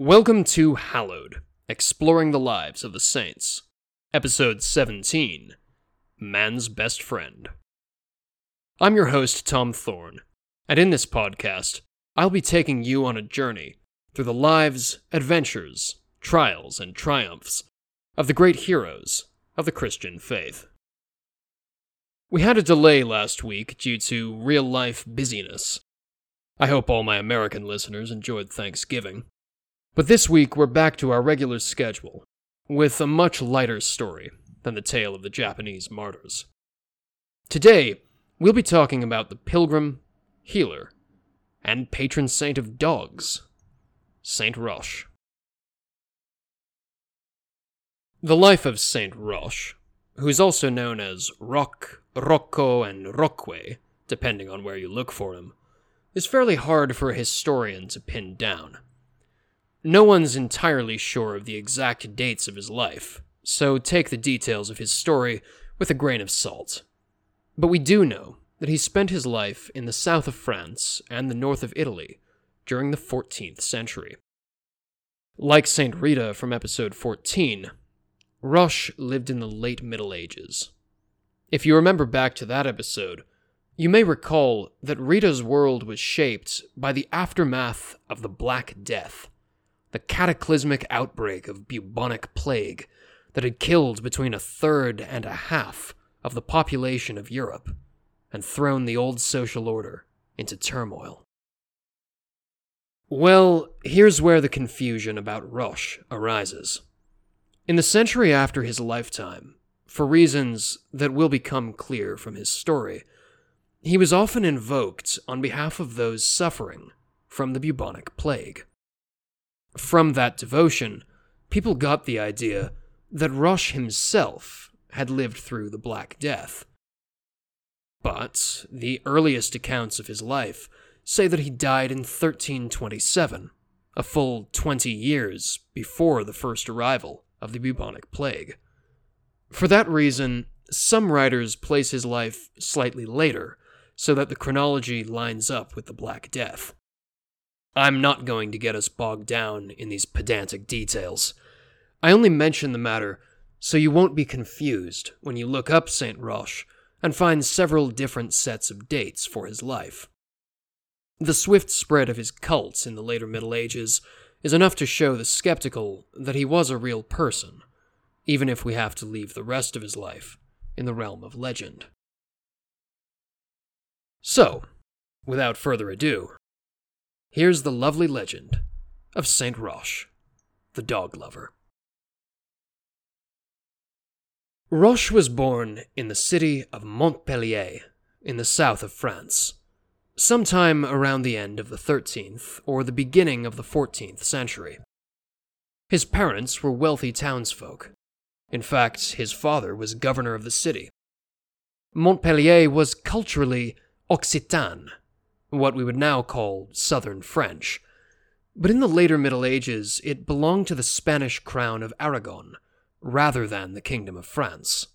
Welcome to Hallowed, Exploring the Lives of the Saints, Episode 17 Man's Best Friend. I'm your host, Tom Thorne, and in this podcast, I'll be taking you on a journey through the lives, adventures, trials, and triumphs of the great heroes of the Christian faith. We had a delay last week due to real life busyness. I hope all my American listeners enjoyed Thanksgiving. But this week we're back to our regular schedule, with a much lighter story than the tale of the Japanese martyrs. Today, we'll be talking about the pilgrim, healer, and patron saint of dogs, Saint Roch. The life of Saint Roch, who is also known as Roch, Rocco, and Roque, depending on where you look for him, is fairly hard for a historian to pin down. No one's entirely sure of the exact dates of his life, so take the details of his story with a grain of salt. But we do know that he spent his life in the south of France and the north of Italy during the 14th century. Like St. Rita from episode 14, Roch lived in the late Middle Ages. If you remember back to that episode, you may recall that Rita's world was shaped by the aftermath of the Black Death, the cataclysmic outbreak of bubonic plague that had killed between a third and a half of the population of Europe and thrown the old social order into turmoil. Well, here's where the confusion about Roch arises. In the century after his lifetime, for reasons that will become clear from his story, he was often invoked on behalf of those suffering from the bubonic plague. From that devotion, people got the idea that Roch himself had lived through the Black Death. But the earliest accounts of his life say that he died in 1327, a full 20 years before the first arrival of the bubonic plague. For that reason, some writers place his life slightly later, so that the chronology lines up with the Black Death. I'm not going to get us bogged down in these pedantic details. I only mention the matter so you won't be confused when you look up St. Roch and find several different sets of dates for his life. The swift spread of his cults in the later Middle Ages is enough to show the skeptical that he was a real person, even if we have to leave the rest of his life in the realm of legend. So, without further ado, here's the lovely legend of Saint Roch, the dog lover. Roch was born in the city of Montpellier, in the south of France, sometime around the end of the 13th or the beginning of the 14th century. His parents were wealthy townsfolk. In fact, his father was governor of the city. Montpellier was culturally Occitan, what we would now call Southern French. But in the later Middle Ages, it belonged to the Spanish crown of Aragon, rather than the Kingdom of France.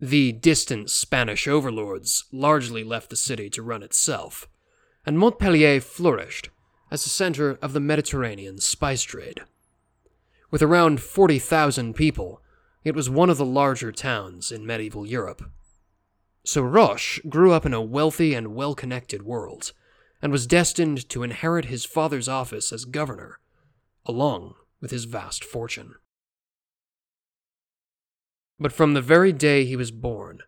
The distant Spanish overlords largely left the city to run itself, and Montpellier flourished as a center of the Mediterranean spice trade. With around 40,000 people, it was one of the larger towns in medieval Europe. So Roch grew up in a wealthy and well connected world, and was destined to inherit his father's office as governor, along with his vast fortune. But from the very day he was born,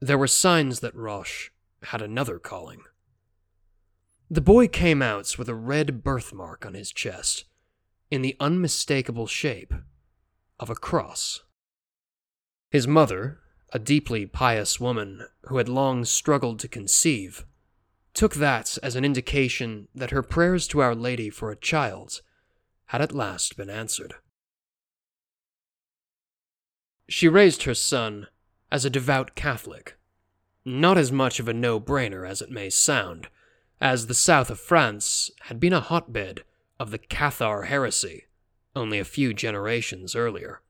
there were signs that Roch had another calling. The boy came out with a red birthmark on his chest, in the unmistakable shape of a cross. His mother, a deeply pious woman who had long struggled to conceive, took that as an indication that her prayers to Our Lady for a child had at last been answered. She raised her son as a devout Catholic, not as much of a no brainer as it may sound, as the south of France had been a hotbed of the Cathar heresy only a few generations earlier.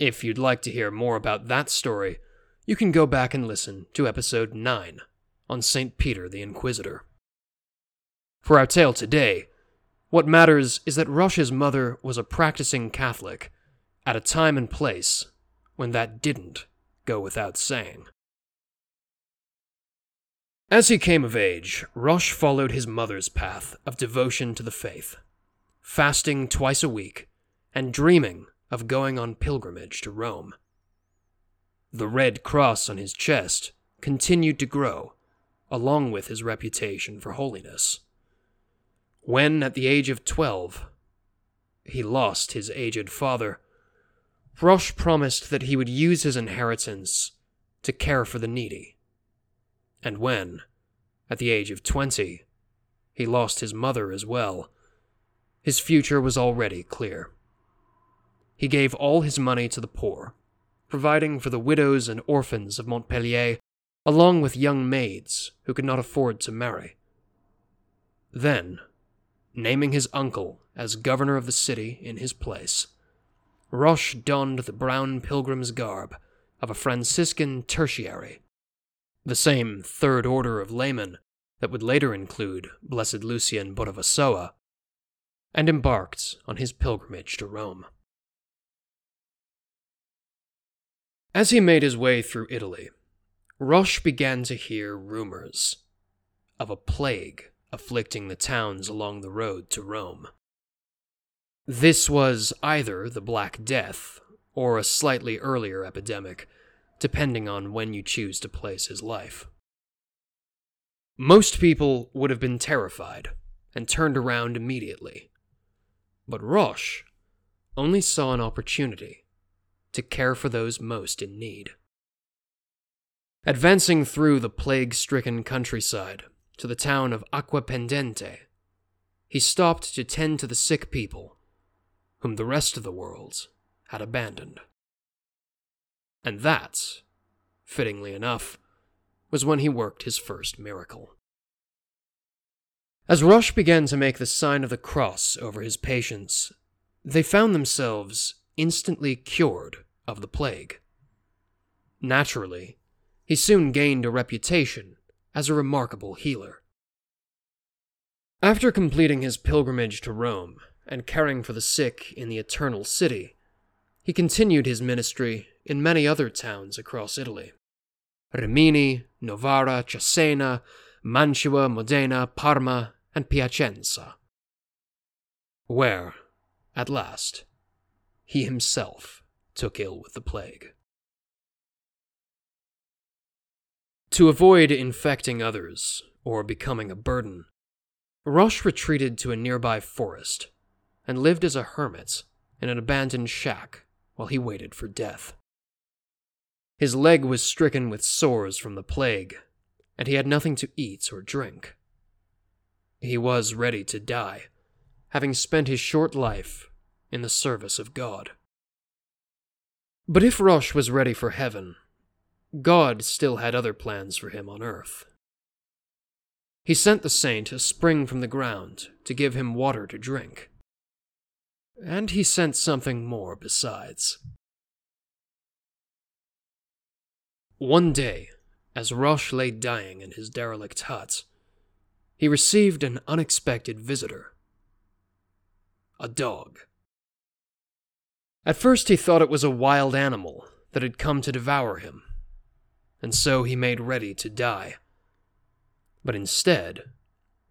If you'd like to hear more about that story, you can go back and listen to episode 9 on St. Peter the Inquisitor. For our tale today, What matters is that Roch's mother was a practicing Catholic at a time and place when that didn't go without saying. As he came of age, Roch followed his mother's path of devotion to the faith, fasting twice a week and dreaming of going on pilgrimage to Rome. The red cross on his chest continued to grow, along with his reputation for holiness. When, at the age of twelve, he lost his aged father, Roch promised that he would use his inheritance to care for the needy. And when, at the age of twenty, he lost his mother as well, his future was already clear. He gave all his money to the poor, providing for the widows and orphans of Montpellier, along with young maids who could not afford to marry. Then, naming his uncle as governor of the city in his place, Roch donned the brown pilgrim's garb of a Franciscan tertiary, the same third order of laymen that would later include Blessed Lucien Botovasoa, and embarked on his pilgrimage to Rome. As he made his way through Italy, Roch began to hear rumors of a plague afflicting the towns along the road to Rome. This was either the Black Death or a slightly earlier epidemic, depending on when you choose to place his life. Most people would have been terrified and turned around immediately. But Roch only saw an opportunity to care for those most in need. Advancing through the plague stricken countryside to the town of Acquapendente, he stopped to tend to the sick people whom the rest of the world had abandoned. And that, fittingly enough, was when he worked his first miracle. As Roch began to make the sign of the cross over his patients, they found themselves instantly cured of the plague. Naturally, he soon gained a reputation as a remarkable healer. After completing his pilgrimage to Rome and caring for the sick in the Eternal City, he continued his ministry in many other towns across Italy Rimini, Novara, Cesena, Mantua, Modena, Parma, and Piacenza, where, at last, he himself took ill with the plague. To avoid infecting others or becoming a burden, Roch retreated to a nearby forest and lived as a hermit in an abandoned shack while he waited for death. His leg was stricken with sores from the plague, and he had nothing to eat or drink. He was ready to die, having spent his short life in the service of God. But if Roch was ready for heaven, God still had other plans for him on earth. He sent the saint a spring from the ground to give him water to drink. And he sent something more besides. One day, as Roch lay dying in his derelict hut, he received an unexpected visitor a dog. At first, he thought it was a wild animal that had come to devour him, and so he made ready to die. But instead,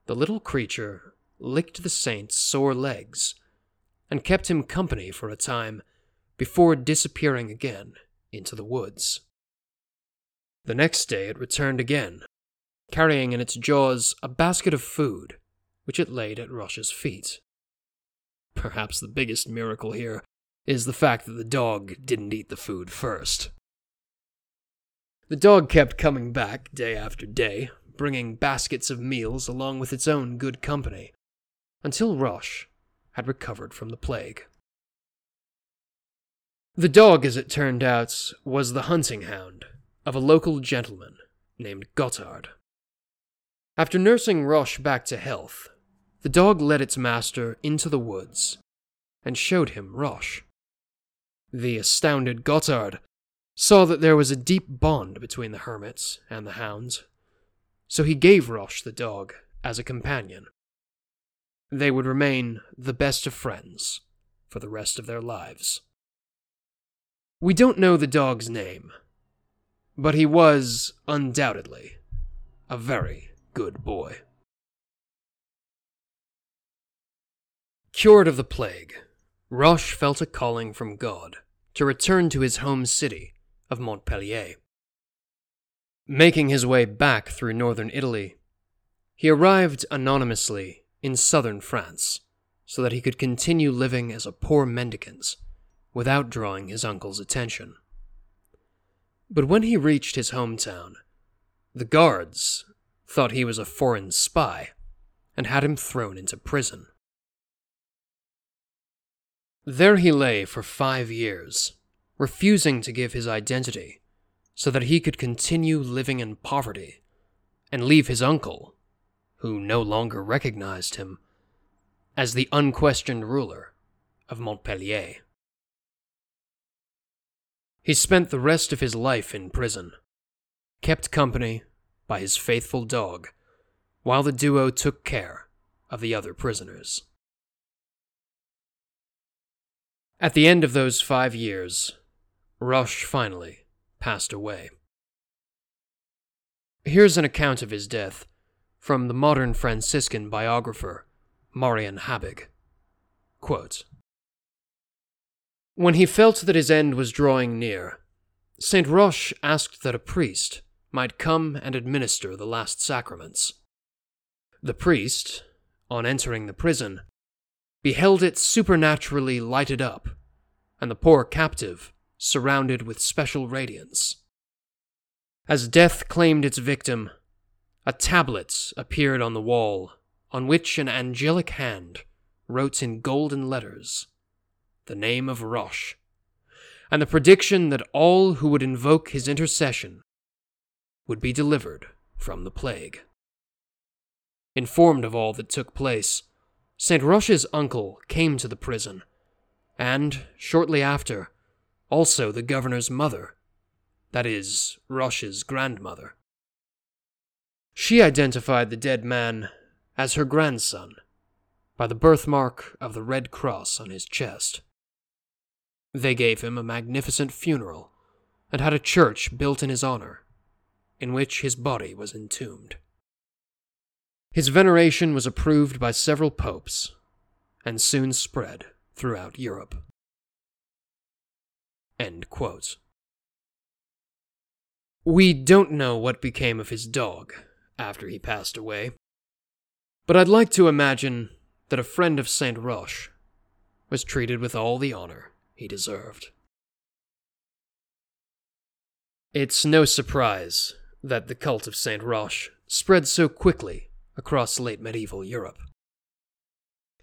the little creature licked the saint's sore legs and kept him company for a time before disappearing again into the woods. The next day it returned again, carrying in its jaws a basket of food, which it laid at Roch's feet. Perhaps the biggest miracle here is the fact that the dog didn't eat the food first. The dog kept coming back day after day, bringing baskets of meals along with its own good company, until Roch had recovered from the plague. The dog, as it turned out, was the hunting hound of a local gentleman named Gotthard. After nursing Roch back to health, the dog led its master into the woods and showed him Roch. The astounded Gotthard saw that there was a deep bond between the hermits and the hounds, so he gave Roch the dog as a companion. they would remain the best of friends for the rest of their lives. We don't know the dog's name, but he was undoubtedly a very good boy. Cured of the plague, Roch felt a calling from God to return to his home city of Montpellier. Making his way back through northern Italy, he arrived anonymously in southern France so that he could continue living as a poor mendicant without drawing his uncle's attention. But when he reached his hometown, the guards thought he was a foreign spy and had him thrown into prison. There he lay for five years, refusing to give his identity so that he could continue living in poverty and leave his uncle, who no longer recognized him, as the unquestioned ruler of Montpellier. He spent the rest of his life in prison, kept company by his faithful dog, while the duo took care of the other prisoners. At the end of those five years, Roch finally passed away. Here's an account of his death from the modern Franciscan biographer Marion Habig. Quote, when he felt that his end was drawing near, St. Roch asked that a priest might come and administer the last sacraments. The priest, on entering the prison, beheld it supernaturally lighted up, and the poor captive surrounded with special radiance. As death claimed its victim, a tablet appeared on the wall on which an angelic hand wrote in golden letters the name of Roch, and the prediction that all who would invoke his intercession would be delivered from the plague. Informed of all that took place, St. Roch's uncle came to the prison, and, shortly after, also the governor's mother, that is, Roch's grandmother. She identified the dead man as her grandson by the birthmark of the red cross on his chest. They gave him a magnificent funeral and had a church built in his honor, in which his body was entombed. His veneration was approved by several popes and soon spread throughout Europe. We don't know what became of his dog after he passed away, but I'd like to imagine that a friend of St. Roch was treated with all the honor he deserved. It's no surprise that the cult of St. Roch spread so quickly across late medieval Europe.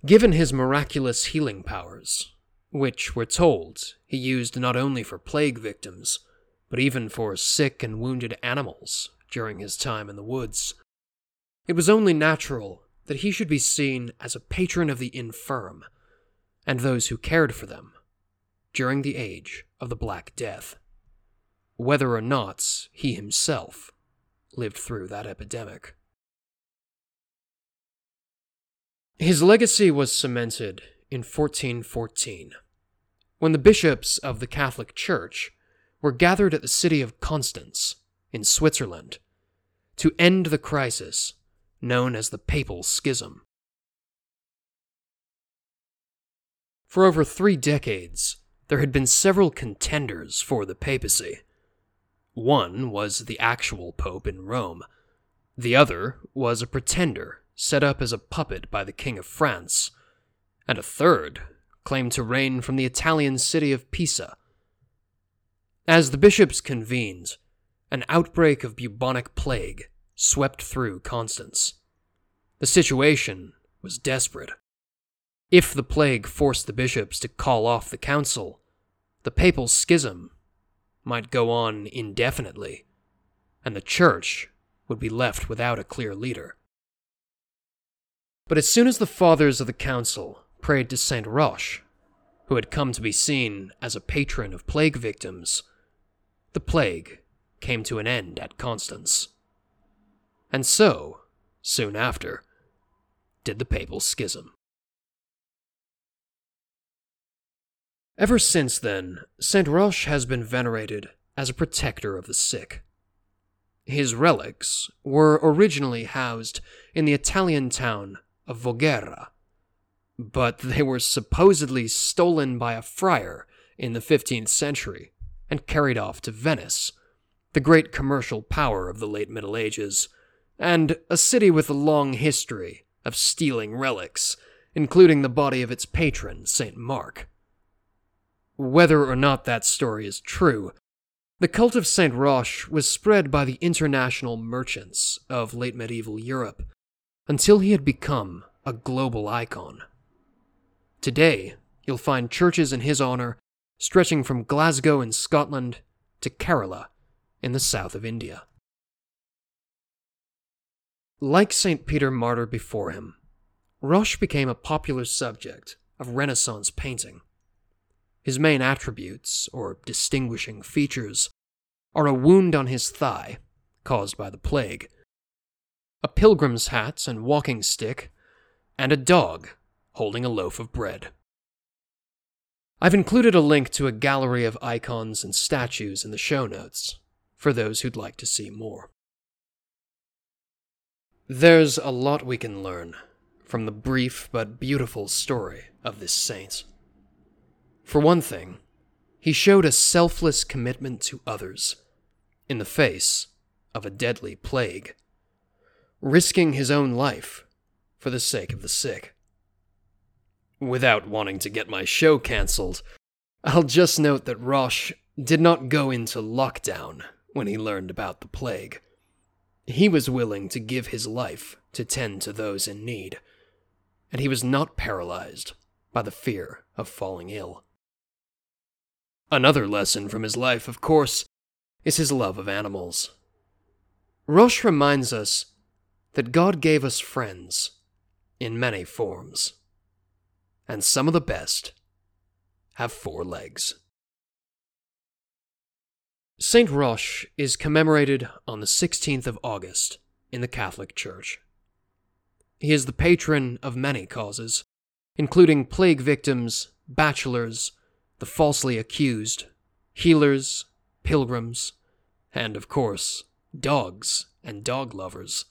Given his miraculous healing powers, which we're told he used not only for plague victims, but even for sick and wounded animals during his time in the woods, it was only natural that he should be seen as a patron of the infirm and those who cared for them during the age of the Black Death, whether or not he himself lived through that epidemic. His legacy was cemented in 1414, when the bishops of the Catholic Church were gathered at the city of Constance, in Switzerland, to end the crisis known as the Papal Schism. For over three decades, there had been several contenders for the papacy. One was the actual pope in Rome, the other was a pretender set up as a puppet by the King of France, and a third claimed to reign from the Italian city of Pisa. As the bishops convened, an outbreak of bubonic plague swept through Constance. The situation was desperate. If the plague forced the bishops to call off the council, the papal schism might go on indefinitely, and the church would be left without a clear leader. But as soon as the fathers of the council prayed to Saint Roch, who had come to be seen as a patron of plague victims, the plague came to an end at Constance. And so, soon after, did the Papal Schism. Ever since then, Saint Roch has been venerated as a protector of the sick. His relics were originally housed in the Italian town of Voghera, but they were supposedly stolen by a friar in the 15th century and carried off to Venice, the great commercial power of the late Middle Ages, and a city with a long history of stealing relics, including the body of its patron, St. Mark. Whether or not that story is true, the cult of St. Roch was spread by the international merchants of late medieval Europe until he had become a global icon. Today, you'll find churches in his honor stretching from Glasgow in Scotland to Kerala in the south of India. Like St. Peter Martyr before him, Roch became a popular subject of Renaissance painting. His main attributes, or distinguishing features, are a wound on his thigh, caused by the plague, a pilgrim's hat and walking stick, and a dog holding a loaf of bread. I've included a link to a gallery of icons and statues in the show notes for those who'd like to see more. There's a lot we can learn from the brief but beautiful story of this saint. For one thing, he showed a selfless commitment to others in the face of a deadly plague, risking his own life for the sake of the sick. Without wanting to get my show cancelled, I'll just note that Roch did not go into lockdown when he learned about the plague. He was willing to give his life to tend to those in need, and he was not paralyzed by the fear of falling ill. Another lesson from his life, of course, is his love of animals. Roch reminds us that God gave us friends in many forms and some of the best have four legs. St. Roch is commemorated on the 16th of August in the Catholic Church. He is the patron of many causes, including plague victims, bachelors, the falsely accused, healers, pilgrims, and, of course, dogs and dog lovers.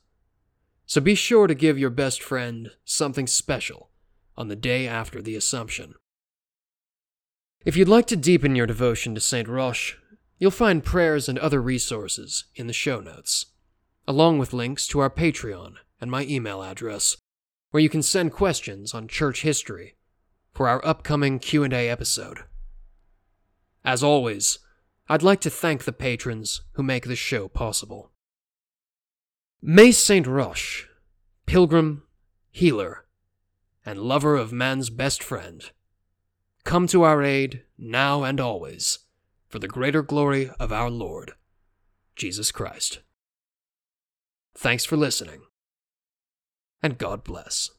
So be sure to give your best friend something special on the day after the Assumption. If you'd like to deepen your devotion to St. Roch, you'll find prayers and other resources in the show notes, along with links to our Patreon and my email address, where you can send questions on church history for our upcoming Q&A episode. As always, I'd like to thank the patrons who make this show possible. May St. Roch, pilgrim, healer, and lover of man's best friend, come to our aid now and always for the greater glory of our Lord, Jesus Christ. Thanks for listening, and God bless.